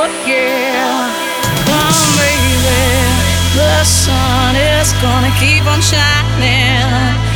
Oh yeah, come baby, the sun is gonna keep on shining.